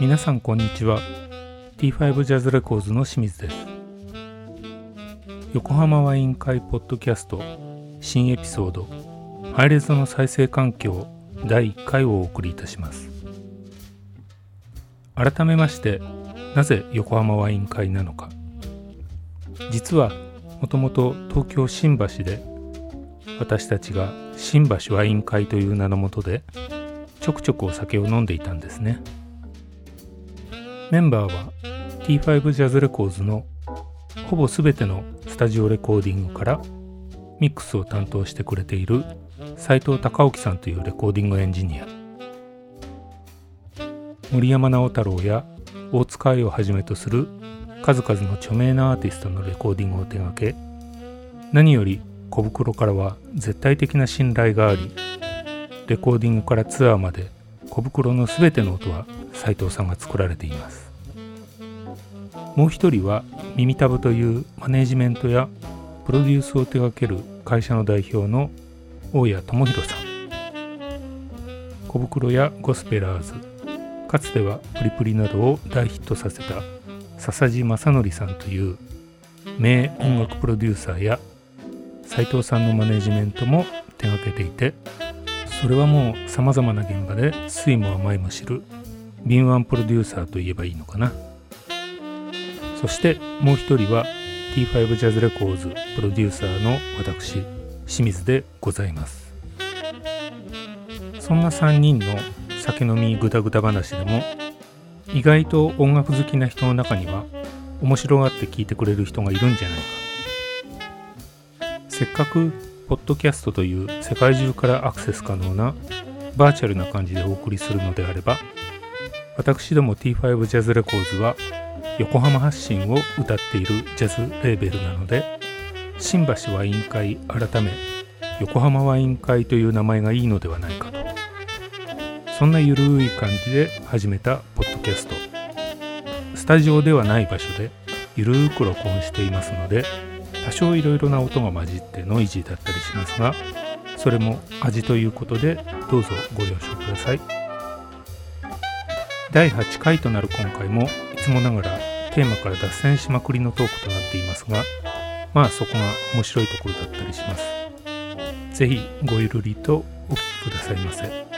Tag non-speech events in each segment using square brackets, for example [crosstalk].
皆さんこんにちは。T5 ジャズレコーズの清水です。横浜ワイン会ポッドキャスト新エピソードハイレゾの再生環境第1回をお送りいたします。改めましてなぜ横浜ワイン会なのか。実はもともと東京新橋で私たちが新橋ワイン会という名のもとでちょくちょくお酒を飲んでいたんですね。メンバーは T5 ジャズレコーズのほぼ全てのスタジオレコーディングからミックスを担当してくれている斉藤隆興さんというレコーディングエンジニア。森山直太朗や大塚愛をはじめとする数々の著名なアーティストのレコーディングを手掛け何より小袋からは絶対的な信頼がありレコーディングからツアーまで小袋の全ての音は斉藤さんが作られています。もう一人は耳たぶというマネジメントやプロデュースを手掛ける会社の代表の大谷智弘さん。小袋やゴスペラーズかつてはプリプリなどを大ヒットさせた笹地正則さんという名音楽プロデューサーや斉藤さんのマネジメントも手掛けていてそれはもうさまざまな現場で酸いも甘いも知る敏腕プロデューサーといえばいいのかな。そしてもう一人は T5 ジャズレコーズプロデューサーの私清水でございます。そんな3人の酒飲みぐだぐだ話でも意外と音楽好きな人の中には面白がって聞いてくれる人がいるんじゃないか。せっかくポッドキャストという世界中からアクセス可能なバーチャルな感じでお送りするのであれば私ども T5 ジャズレコーズは横浜発信を歌っているジャズレーベルなので新橋ワイン会改め横浜ワイン会という名前がいいのではないかと。そんなゆるい感じで始めたポッドキャスト。スタジオではない場所でゆるーく録音していますので多少いろいろな音が混じってノイジーだったりしますがそれも味ということでどうぞご了承ください。第8回となる今回もいつもながらテーマから脱線しまくりのトークとなっていますがまあそこが面白いところだったりします。是非ごゆるりとお聞きくださいませ。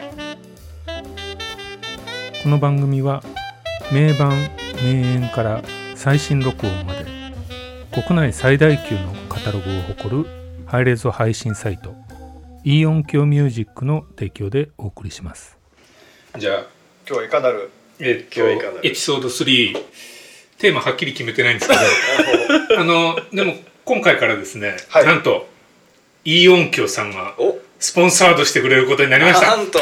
この番組は名盤名演から最新録音まで国内最大級のカタログを誇るハイレゾ配信サイトイオン響ミュージックの提供でお送りします。じゃあ今日はいかなる？えっと今日はいかなるエピソード3テーマはっきり決めてないんですけど [laughs] あのでも今回からですね、はい。なんとイオン響さんがお。スポンサードしてくれることになりました。なんと。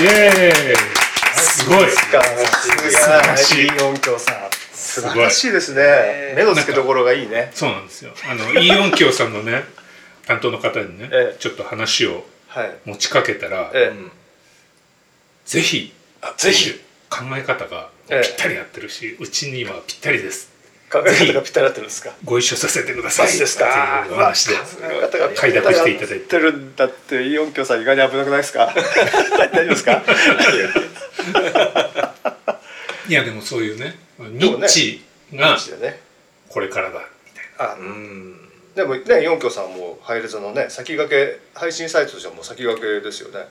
イエーイすごい。素晴らしい。音響さん素ごい晴らしいですね。目の付けどころがいいね。そうなんですよ。あのイオン響さんのね担当の方にね、ええ。ちょっと話をはい。持ちかけたら、えぜひあぜひ。考え方がぴえ。えったり合ってるし、うちにはぴったりです。考え方がぴったり合ってるんですか？ご一緒させてください。ですか？っていうお話で考え方が快諾していただいて。るんだってイオン響さん意外に危なくないですか？[laughs] 大丈夫ですか？[laughs] [laughs] いやでもそういうねニッチがこれからだみたいあうん。でもねイオン響さんもハイレゾのね先駆け配信サイトとしてはもう先駆けですよね。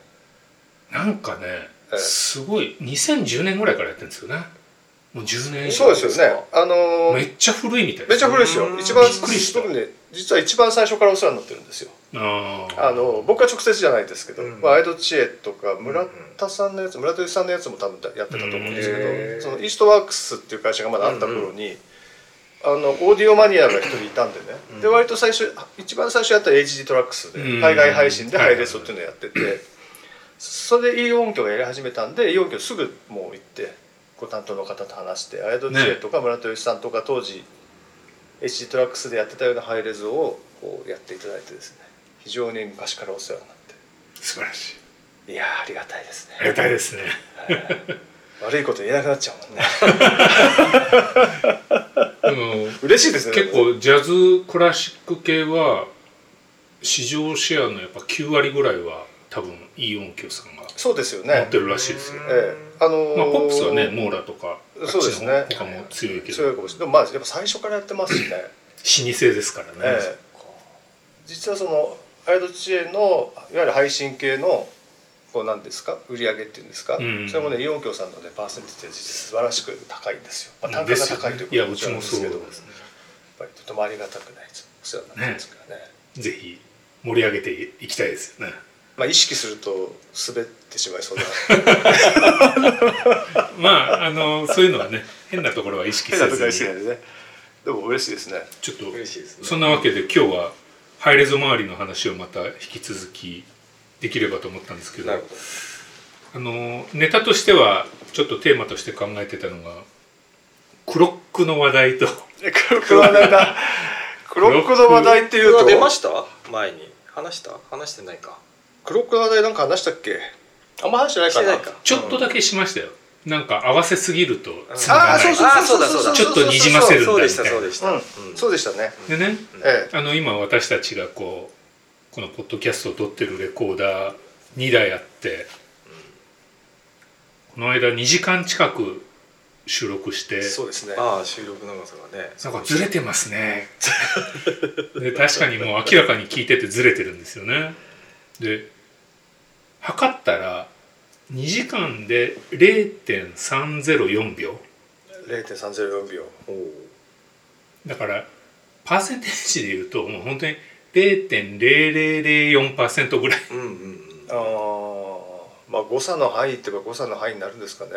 ななんかねええ。すごい2010年ぐらいからやってるんですよね。もう10年以上そうですよね。あのーめっちゃ古いみたいめっちゃ古いですよ。一番びっくりした。僕ね実は一番最初からお世話になってるんですよあの僕は直接じゃないですけど、うん。まあ、アイド知恵とか村田さんのやつ村田さんのやつも多分やってたと思うんですけど、うんそのイーストワークスっていう会社がまだあった頃に、あのオーディオマニアが一人いたんでね、で割と最初一番最初やった HD トラックスでうん。海外配信でハイレストっていうのをやってて、それでイオン響がやり始めたんでイオン響すぐもう行ってご担当の方と話してアイド知恵とか村田芳さんとか当時 HD トラックスでやってたようなハイレゾをこうやっていただいてですね非常に昔からお世話になって。素晴らしい。いやーありがたいですね。ありがたいですね。は悪いこと言えなくなっちゃうもんね。嬉しいですね。結構ジャズクラシック系は市場シェアのやっぱ9割ぐらいは多分いい音響さんがそうですよね。持ってるらしいですよ、ええ。あのーまあ、ポップスはねモーラとかそうですね。他も強いけど。強いかもしれない。でもまあやっぱ最初からやってますしね、老舗ですからね、ええ。実はそのアイド知恵のいわゆる配信系のこうなんですか？売り上げっていうんですか、うん。それもねイオン協さんのねパーセンテージ素晴らしく高いんですよ、まあ、単価が高いということいやうちもそうですけどね。やっぱりとてもありがたくないお世話になってますからね。ぜひ盛り上げていきたいですよね。まあ意識すると滑ってしまいそうだ [laughs] まああのそういうのはね変なところは意識せずに。ね。でも嬉しいですね。ちょっと嬉しいですね。そんなわけで今日はハイレゾ周りの話をまた引き続きできればと思ったんですけどあのネタとしてはちょっとテーマとして考えてたのがクロックの話題と。え [laughs] クロックの話題だ。クロックの話題っていうと出ました？前に。話した？話してないか。クロックの話題なんか話したっけ？あんま話してないかな。してないか。ちょっとだけしましたよなんか合わせすぎるとちょっとにじませるんだそうでしみたいな。たそうでした、うんうん。そうでしたね。でねええ。あの今私たちがこうこのポッドキャストを撮ってるレコーダー2台あってこの間2時間近く収録してそうですね。ああ収録長さがね。なんかずれてますね。で確かにもう明らかに聞いててずれてるんですよね。で測ったら2時間で0.304秒。0.304秒。だからパーセンテージで言うともう本当に0.0004%ぐらい。うんうんうん。ああまあ誤差の範囲って言えば誤差の範囲になるんですかね。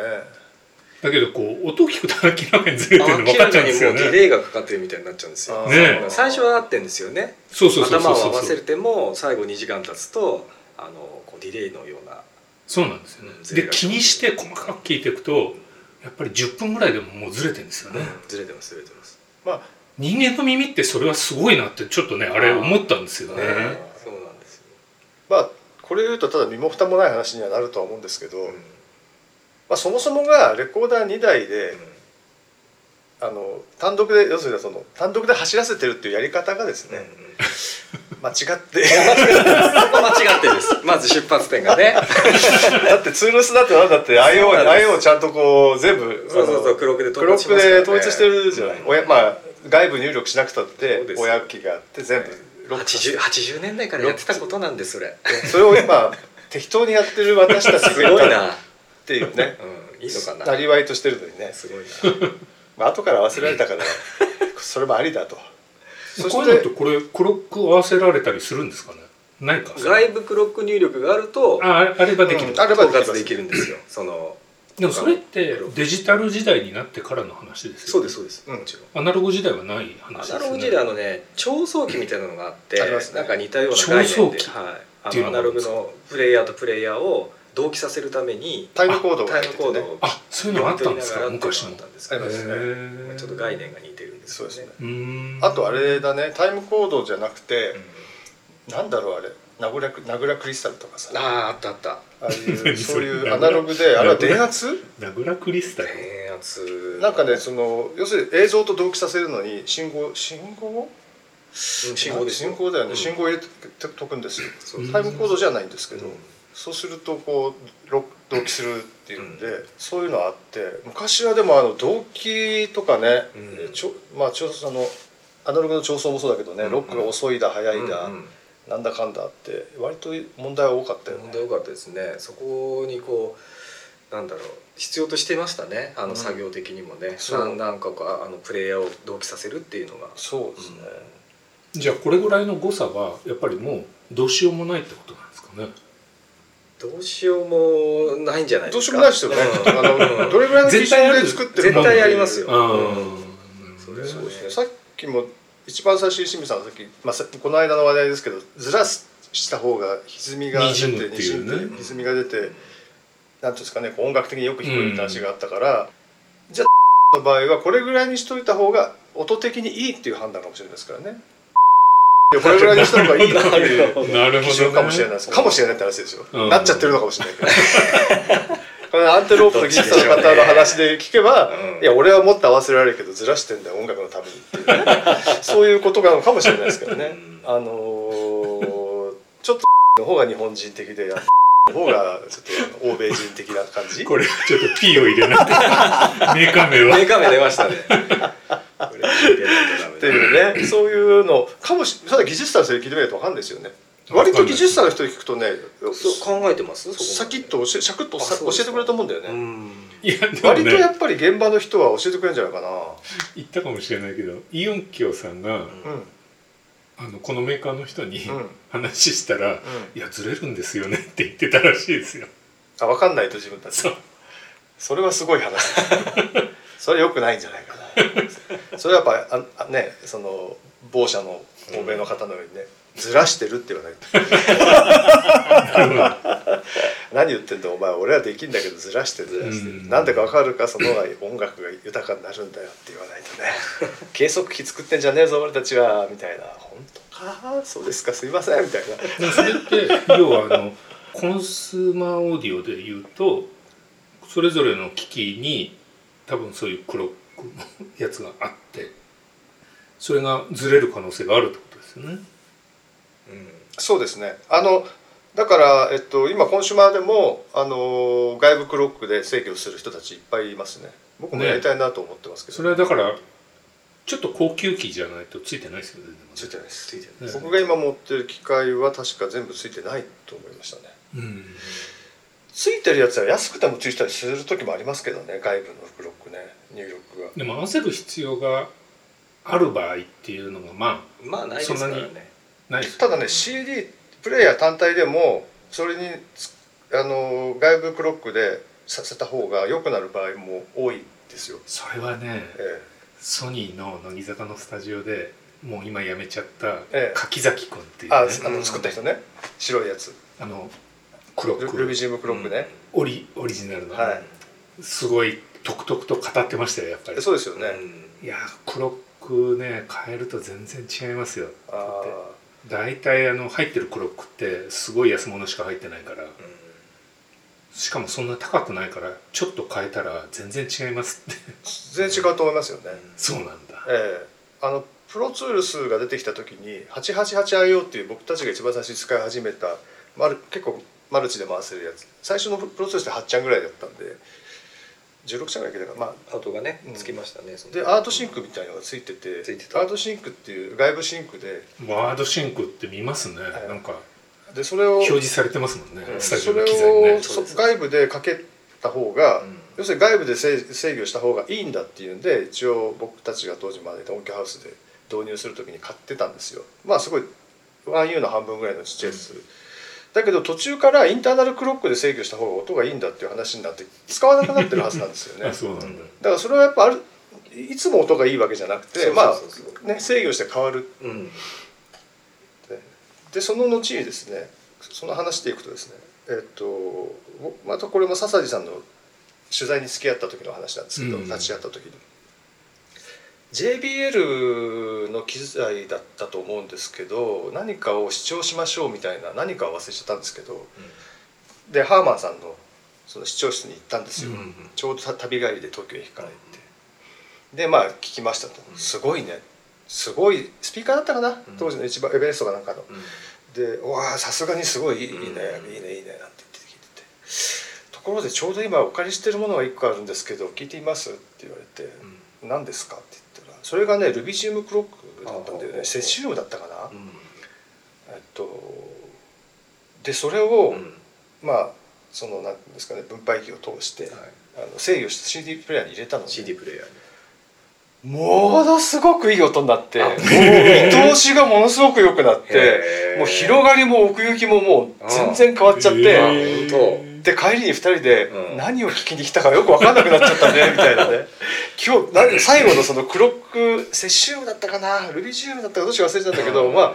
だけどこう音聞くと明らかにずれてるの分明かっちゃうんらかにもうディですよねレイがかかってるみたいになっちゃうんですよ。ね最初は合ってんですよね。そうそうそう頭を合わせても最後2時間経つとあのこうディレイのようなそうなんですよね。で気にして細かく聞いていくとやっぱり10分ぐらいでももうずれてるんですよね、ずれてますずれてます。まあ人間の耳ってそれはすごいなってちょっとねあれ思ったんですよね。そうなんですよ。まあこれ言うとただ身も蓋もない話にはなるとは思うんですけど、うん。まあ、そもそもがレコーダー2台で、あの単独で要するにその単独で走らせてるっていうやり方がですうんうん。ね、間違って。そこ間違ってです。まず出発点がね。[laughs] だってツールスだってなんだって IO IO をちゃんとこう全部そうそうそうあのクロックでクロックで統一してるじゃない、うん親まあ外部入力しなくたって親機があって全部。ロックさせて 80, 80年代からやってたことなんですそれ。それを今適当にやってる私たちすごいな、ていうね。[laughs] うん、いいのかな。なりわいとしてるのにね、すごいな。[laughs] まあ後から忘れられたからそれもありだとそこういうのっしててこれクロック合わせられたりするんですかね？ないか。外部クロック入力があるとああればできる、うんあれば統括できるんですよ。そのでもそれってデジタル時代になってからの話ですよ、そうですそうです、うんもちろん。アナログ時代はないア話ですよね。ナログ時代あのね調創機みたいなのがあってね。なんか似たような概念で、はい、あのアナログのプレイヤーとプレイヤーを同期させるためにタイムコードがタイ入っててね。ムコードをあそういうのがあったんですか？昔のっていうのがあったんですけどありますねちょっと概念が似てるんですよね。そうですね。あとあれだね。タイムコードじゃなくてうん、なんだろうあれ。名倉名倉クリスタルとかさ。ああああったあった。あいう [laughs] 何そういうアナログであれは電圧？名倉クリスタル？電圧。なんかねその要するに映像と同期させるのに信号信号？うん信号で信号だよね、うん。信号入れてとくんですよ。タイムコードじゃないんですけど、うんそうするとこうロ同期するっていうんで、そういうのあって昔はでもあの同期とかね、うん。ちょまあちょあのアナログの調送もそうだけどね、うんロックが遅いだ早いだ、うんうん。なんだかんだあって割と問題は多かったよね。問題良かったですね。そこにこうなんだろう必要としてましたねあうんの作業的にもね、そう。何何かかあのプレイヤーを同期させるっていうのが。そうですね、じゃあこれぐらいの誤差はやっぱりもうどうしようもないってことなんですかねどうしようもないんじゃないどうしようもないですよね、うん。あのどれぐらいの基準で作ってる絶対ありますよ。そうですね。さっきも一番最初に清水さんがさっき、まあ、さこの間の話題ですけどずらした方が歪みが出て歪みが出てなんていうんですかね音楽的によく聞こえるって話があったから、じゃあの場合はこれぐらいにしといた方が音的にいいっていう判断かもしれないですからね。いやこれぐらいにした方がいいっていう基準かもしれないですかもしれないって話ですよ、うん。なっちゃってるのかもしれないけど。アンテロープの技術者の方の話で聞けば、うん。いや俺はもっと合わせられるけどずらしてんだよ音楽のためにっていうね。そういうことなのかもしれないですけどね、うん。あのーちょっとの方が日本人的でやの方がちょっと欧米人的な感じ。これちょっと P を入れないと [laughs] メーカー名は。メーカー名出ましたねっていうねそういうのかもしそれは技術者の人に聞いてみないと分かんないですよね。割と技術者の人に聞くとね考えてますそこまでサキッとシャクッと教えてくれると思うんだよね、うん。いやでも割とやねっぱり現場の人は教えてくれるんじゃないかな。言ったかもしれないけどイオンキョさんがうん。あのこのメーカーの人にうん。話したら「うん。いやずれるんですよね」って言ってたらしいですよ。あ分かんないと自分たち。それはすごい話です [laughs] それは良くないんじゃないかな。[laughs] それはやっぱああねその某社の欧米の方のようにねずらしてるって言わないと。[laughs] 何言ってんだお前俺はできんだけどずらしてずらしてうん。なんでか分かるかその方が音楽が豊かになるんだよって言わないとね。[laughs] 計測器作ってんじゃねえぞ俺たちはみたいな。本当か？そうですか？すいませんみたいな。それって要はあのコンスーマーオーディオで言うとそれぞれの機器に多分そういうクロックのやつがあってそれがずれる可能性があるってことですよね。そうですね。あのだから、えっと、今コンシュマーでもあの外部クロックで制御する人たちいっぱいいますね。僕もやりたいなと思ってますけど、それはだからちょっと高級機じゃないとついてないですよね。ついてないです。ついてるね。僕が今持ってる機械は確か全部ついてないと思いましたね。うんついてるやつは安くてもついてたりする時もありますけどね外部のクロックね入力が。でも合わせる必要がある場合っていうのがままあないですからね。あないですただね CD プレイヤー単体でもそれにつあの外部クロックでさせた方が良くなる場合も多いですよ、それはねえソニーの乃木坂のスタジオでもう今辞めちゃったええ。柿崎君っていうえ、ね。ああの作った人ね。白いやつ。あのクロック。ルルビジウムクロックね、オリオリジナルの、はい。すごいとくとくと語ってましたよやっぱり。そうですよね、いやクロックね変えると全然違いますよ。あ大体あの入ってるクロックってすごい安物しか入ってないから。しかもそんな高くないからちょっと変えたら全然違いますって。全然違うと思いますよね、そうなんだ。ええ。あの Pro Tools が出てきた時に 888IO っていう僕たちが一番最初に使い始めたマル結構マルチで回せるやつ。最初の Pro Tools って8ちゃんぐらいだったんで。16ちゃんぐらいいけたからまあアウトがねうん。つきましたねでアートシンクみたいのがついてて。ついてた。アートシンクっていう外部シンクで。ワードシンクって見ますね、い。なんかでそれを表示されてますもんね、うん。スタジオの機材にねをそ外部でかけた方が、要するに外部で制制御した方がいいんだっていうんで一応僕たちが当時まで音響ハウスで導入する時に買ってたんですよ。まあすごい 1U の半分ぐらいのちっちゃいやつ、だけど途中からインターナルクロックで制御した方が音がいいんだっていう話になって使わなくなってるはずなんですよね。[laughs] あそうなんだ、だからそれはやっぱあるいつも音がいいわけじゃなくてまあね制御して変わる。うん。でその後にですねその話でいくとですねえっとぼまたこれも笹地さんの取材に付き合った時の話なんですけど、うん。立ち会った時に JBL の機材だったと思うんですけど何かを視聴しましょうみたいな何かを忘れちゃったんですけど、でハーマンさんのその視聴室に行ったんですよ、うんちょうどた旅帰りで東京駅から行って。でまあ聞きましたと。すごいね。すごいスピーカーだったかな、当時の一番エベレストかなんかの。で「うわあさすがにすごいいいね、いいねいいね」なんて言って聞いてて。ところでちょうど今お借りしてるものが1個あるんですけど聞いてみます？って言われて「何ですか?」って言ったらそれがねルビジウムクロックだったんだよね。セシウムだったかな、えっとでそれを、まあそのなんていうんですかね分配器を通して、あの制御して CD プレイヤーに入れたのね。CD プレイヤーに。ものすごくいい音になって見通しがものすごく良くなってもう広がりも奥行きももう全然変わっちゃって、で帰りに2人でうん。何を聞きに来たかよく分かんなくなっちゃったね [laughs] みたいなね。今日な最後のそのクロックセシウムだったかな？ルビジウムだったかどっちか忘れちゃったけど、うん。まあ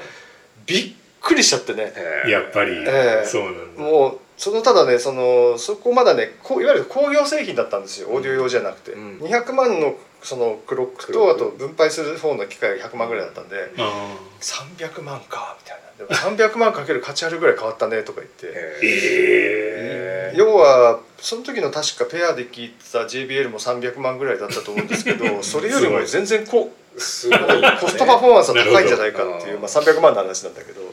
びっくりしちゃってね。やっぱり、ええ。そうなんだ。もうそのただねそのそこまだねこういわゆる工業製品だったんですよ。オーディオ用じゃなくて、うん。200万のそのクロックとあと分配する方の機械が100万ぐらいだったんであ300万かみたいな。でも300万かける価値あるぐらい変わったねとか言って。へえ。要はその時の確かペアで聞いた JBL も300万ぐらいだったと思うんですけど [laughs] それよりも全然こえすごい、ね、コストパフォーマンスは高いんじゃないかっていう、まあ、300万の話なんだけど。う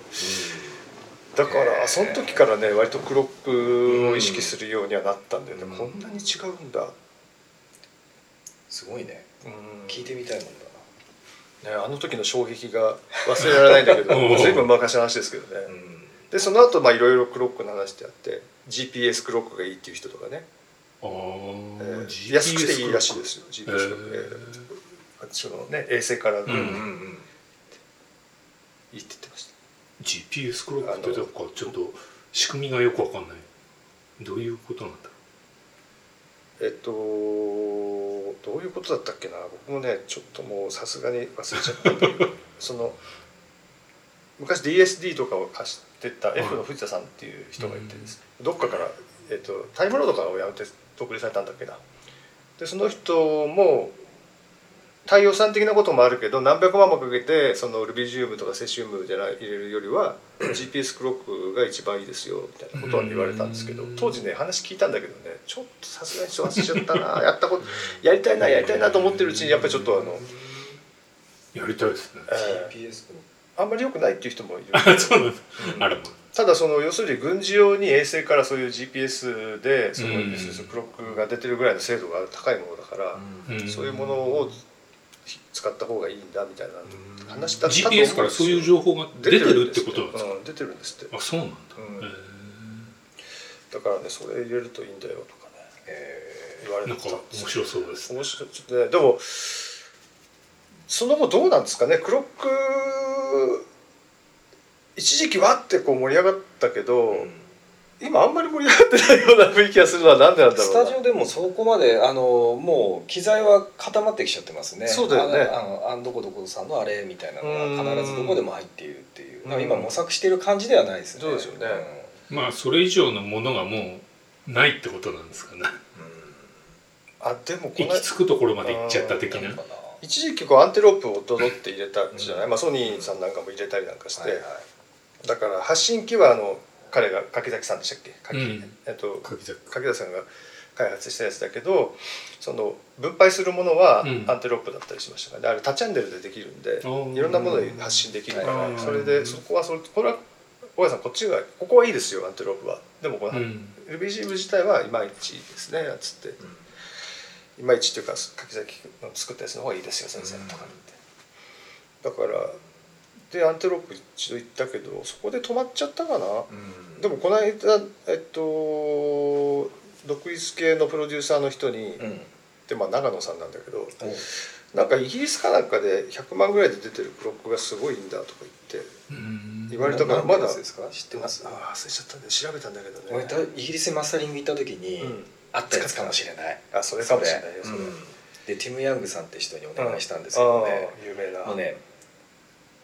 だからその時からね割とクロックを意識するようにはなったんだよね、うん。こんなに違うんだ、んすごいね。うん。聞いてみたいもんだね、あの時の衝撃が忘れられないんだけど [laughs] うん。随分昔の話ですけどね、なうん。でその後まあいろいろクロックの話ってあって GPS クロックがいいっていう人とかね、ああえー安くていいらしいですよ GPS クロック、えー。えーそのね衛星から、うんうんうん。いいって言ってました GPS クロックってなんかちょっと仕組みがよくわかんない。どういうことなんだ？えっとどういうことだったっけな？僕もねちょっともうさすがに忘れちゃったんだけど。[laughs] その昔 DSD とかを貸してた F の藤田さんっていう人がいてですね、どっかから、えっと、タイムロードからをやめて独立されたんだっけな。でその人も太陽さん的なこともあるけど何百万もかけてそのルビジウムとかセシウムじゃない入れるよりは [clears throat] GPS クロックが一番いいですよみたいなことは言われたんですけどうん当時ね話聞いたんだけどねちょっとさすがに忘れちゃったな [laughs] やったことやりたいなやりたいなと思ってるうちにやっぱりちょっとあの、やりたいですね。え GPS ーあんまり良くないっていう人もいる。[laughs] うなんだあらまただその要するに軍事用に衛星からそういう GPS でそこうん。にクロックが出てるぐらいの精度が高いものだから、うん。そういうものを使った方がいいんだみたいな話だった GPS からそういう情報が出てるってことなんですか？うん出てるんですって。あそうなんだ。うん。へだからねそれ入れるといいんだよとかねえ言われーなんかてたんです面白そうです。面白い。ちょっとねでもその後どうなんですかね？クロック一時期わってこう盛り上がったけど、ー今あんまり盛り上がってないような雰囲気がするのはなんでなんだろうな。スタジオでもそこまであのもう機材は固まってきちゃってますね。そうだよね。あのあのどこどこさんのあれみたいなのうん。が必ずどこでも入っているっていう。今模索してる感じではないですね。そうですよね。まあそれ以上のものがもうないってことなんですかね。あでもこ行のき着くところまで行っちゃった的な。一時期こうアンテロープをドドって入れたじゃない、まあ、ソニーさんなんかも入れたりなんかして、はいはい。だから発信機はあの彼が柿崎さんでしたっけ？柿、うん。えっと柿崎。さんが開発したやつだけどその分配するものはうん。アンテロープだったりしましたから、ね。あれ多チャンネルでできるんでいろんなもので発信できるから、はいそれでそこはそれこれは大家さんこっちがここはいいですよアンテロープは。でもこの、うん。LBG 部自体はいまいちですねつって、いまいちっていうか柿崎の作ったやつの方がいいですよ先生。とか言って、だからでアンテロープ一度行ったけどそこで止まっちゃったかな、うん。でもこの間えっと独立系のプロデューサーの人に、うん。でまあ長野さんなんだけどおなんかイギリスかなんかで100万ぐらいで出てるクロックがすごいんだとか言ってうん。言われたからまだ知ってます？ああ忘れちゃったんで調べたんだけど俺ねイギリスでマスタリング行った時にうん。あったやつかもしれない。あそれかもしれないよそれ、うん。でティム・ヤングさんって人にお願いしたんですけどね。有名な。もうね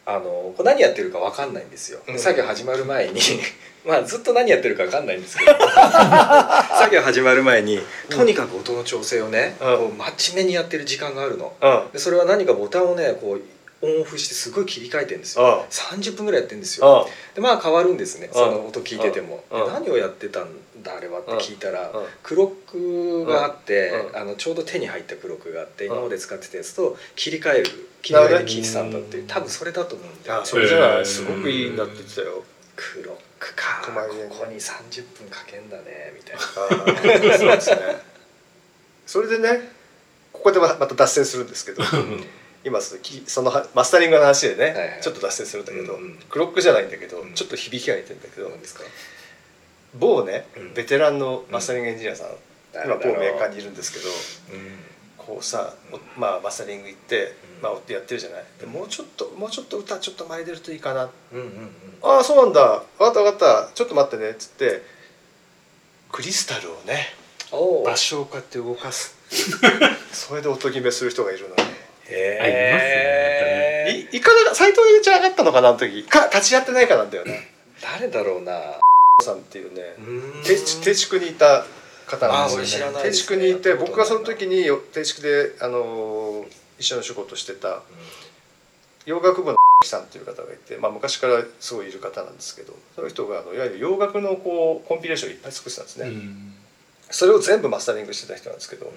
あのこれ何やってるか分かんないんですよ、うん。作業始まる前に。[laughs] まあずっと何やってるか分かんないんですけど。[laughs] 作業始まる前にとにかく音の調整をね、うん。こう真面目にやってる時間があるの。うん。でそれは何かボタンをねこうオンオフしてすごい切り替えてるんですよ。あ30分ぐらいやってるんですよ。あでまあ変わるんですねうんその音聞いてても。何をやってたんだあれはって聞いたらうんクロックがあってうんあのちょうど手に入ったクロックがあってうん今まで使ってたやつと切り替える切り替えで聞いてたんだっていう。多分それだと思うんだよね。あそれじゃなへーいすごくいいんだって言ってたよ。クロックかここに30分かけんだねみたいな。ああそうですね。それでねここでままた脱線するんですけど [laughs] 今そのマスタリングの話でね、はいはい。ちょっと脱線するんだけど、うんうん。クロックじゃないんだけど、うん。ちょっと響きが似てるんだけど何ですか？某ね、うん。ベテランのマスタリングエンジニアさん、今某メーカーにいるんですけどうん。こうさ、おまあ、マスタリング行って、うん。まあ、やってるじゃない？でもうちょっともうちょっと歌ちょっと前に出るといいかな。うんうんうん。ああそうなんだ。分かった分かった。ちょっと待ってね。っつってクリスタルをね場所をこうやって動かす。[laughs] それで音決めする人がいるのねへえいいかな斎藤じゃなかったのかなあの時。か立ち会ってないかなんだよね。誰だろうなさんっていうね。うん。定筑定筑にいた方なんですよね。定あー俺知らないですね筑にいて僕がその時によ定筑であのー一緒の仕事してた洋楽部のさんっていう方がいて、まあ、昔からすごいいる方なんですけどその人があのいわゆる洋楽のこうコンピレーションをいっぱい作ってたんですね、うん。それを全部マスタリングしてた人なんですけど。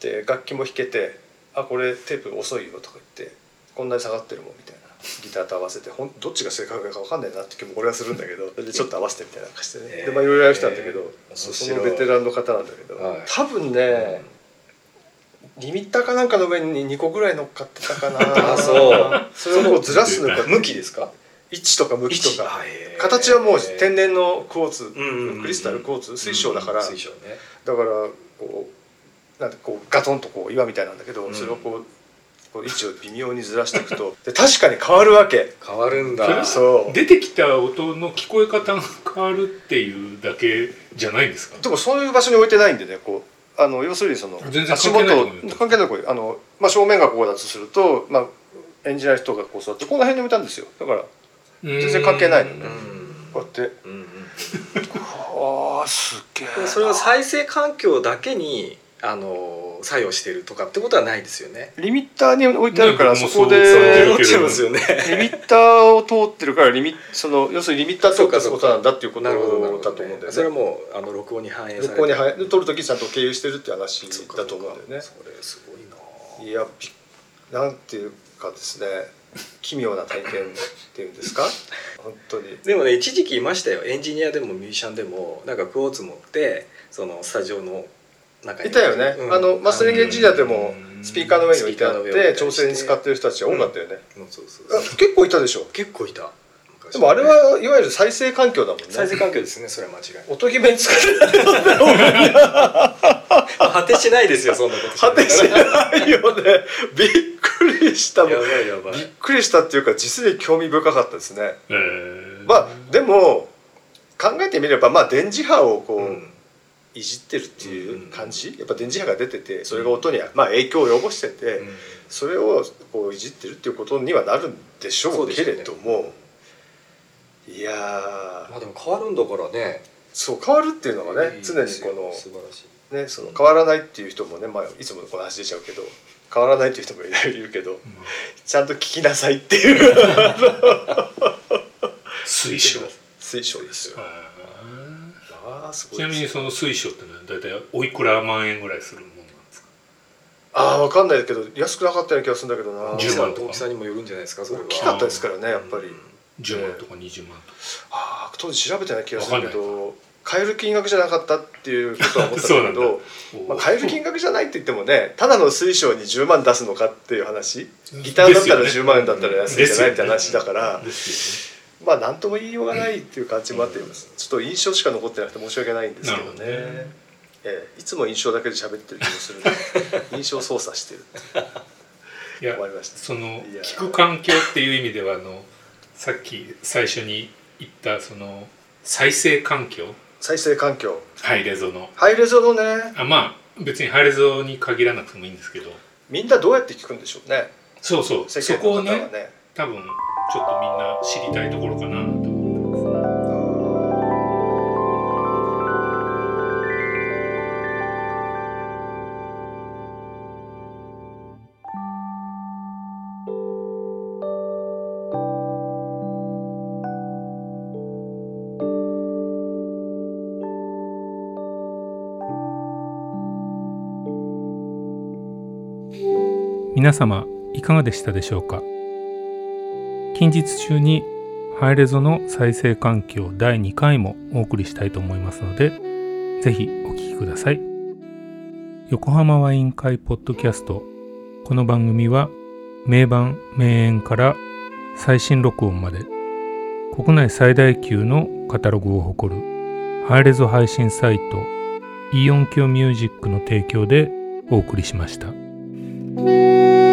で楽器も弾けて「あこれテープ遅いよ」とか言って「こんなに下がってるもん」みたいな。ギターと合わせて。ほんどっちが正確か分かんないなって気も俺はするんだけどでちょっと合わせてみたいな感じでね、でまあいろいろやらしたんだけど、ーそのベテランの方なんだけど、はい。多分ね、リミッターかなんかの上に2個ぐらい乗っかってたかな。[laughs] あそう。それをずらすのが向きですか？位置とか向きとか。形はもう天然のクォーツ、うんうんうんクリスタルクォーツ水晶だから、うん。水晶ね。だからこうなんてこうガトンとこう岩みたいなんだけど、うん。それをこうこう位置を微妙にずらしていくと [laughs] で確かに変わるわけ。変わるんだ。そう。出てきた音の聞こえ方が変わるっていうだけじゃないんですか？でもそういう場所に置いてないんでねこうあの要するにその全然関係ないこあの、まあ、正面がここだとすると、まあ、エンジニアの人がこう座ってこの辺に置いたんですよ。だから全然関係ないのね。うん。こうやって。うんうん。[laughs] ああすげえでそれは再生環境だけにあの作用してるとかってことはないですよね。リミッターに置いてあるからそこでそう思ってますよね。リミッターを通ってるからリミその要するにリミッター通ってることなんだっていうことだとど思うんだよね。それはもうあの録音に反映されて録音に入る撮る時ちゃんと経由してるって話だと思うんだよね。それすごいな。いやびなんていうかですね。奇妙な体験っていうんですか？[laughs] 本当に。でもね一時期いましたよ。エンジニアでもミュージシャンでもなんかクォーツ持ってそのスタジオの中に。いたよね、うん。あのマスタリングエンジでもうん。スピーカーの上に置いてあって。調整に使ってる人たちが多かったよね、結構いたでしょ？結構いた。昔でもあれはいわゆる再生環境だもんね。再生環境ですねそれは間違い音決めに使って果てしないですよそんなこと果てしないよね。びっくりしたもん。びっくりしたっていうか実に興味深かったですね。えー。まあでも考えてみればまあ電磁波をこう、うんいじってるっていう感じ、やっぱ電磁波が出ててそれが音にまあ影響を及ぼしてて、うん。それをこういじってるっていうことにはなるんでしょうけれども、いやー。まあでも変わるんだからね。そう変わるっていうのがね常にこ素晴らしい。のねその変わらないっていう人もね、まあ、いつもこの話出ちゃうけど変わらないっていう人もいるけどちゃんと聞きなさいっていう。水晶水晶ですよ。すごいーちなみにその水晶ってのは大体おいくら万円ぐらいするものなんですか？ああわかんないけど安くなかったような気がするんだけどな。10万とか？大きさにもよるんじゃないですかそれは。大きかったですからねやっぱり。10万とか20万とか。ああ当時調べてない気がするけど買える金額じゃなかったっていうことは思ったんだけどまあ、買える金額じゃないって言ってもねただの水晶に10万出すのかっていう話？ギターだったら10万円だったら安いじゃないって話だから、ですまあ何とも言いようがないっていう感じもあってちょっと印象しか残ってなくて申し訳ないんですけどね。どね。ええ。いつも印象だけで喋ってる気もするんで [laughs] 印象操作してるいや終わりました。その聞く環境っていう意味ではあのさっき最初に言ったその再生環境？再生環境。ハイレゾの。ハイレゾのね。あまあ別にハイレゾに限らなくてもいいんですけど。みんなどうやって聞くんでしょうね。そうそう。世そこをねね多分ちょっとみんな知りたいところかな。と思って皆様いかがでしたでしょうか？近日中にハイレゾの再生環境第2回もお送りしたいと思いますのでぜひお聞きください横浜ワイン会ポッドキャストこの番組は名盤名演から最新録音まで国内最大級のカタログを誇るハイレゾ配信サイトイオンキョミュージックの提供でお送りしました。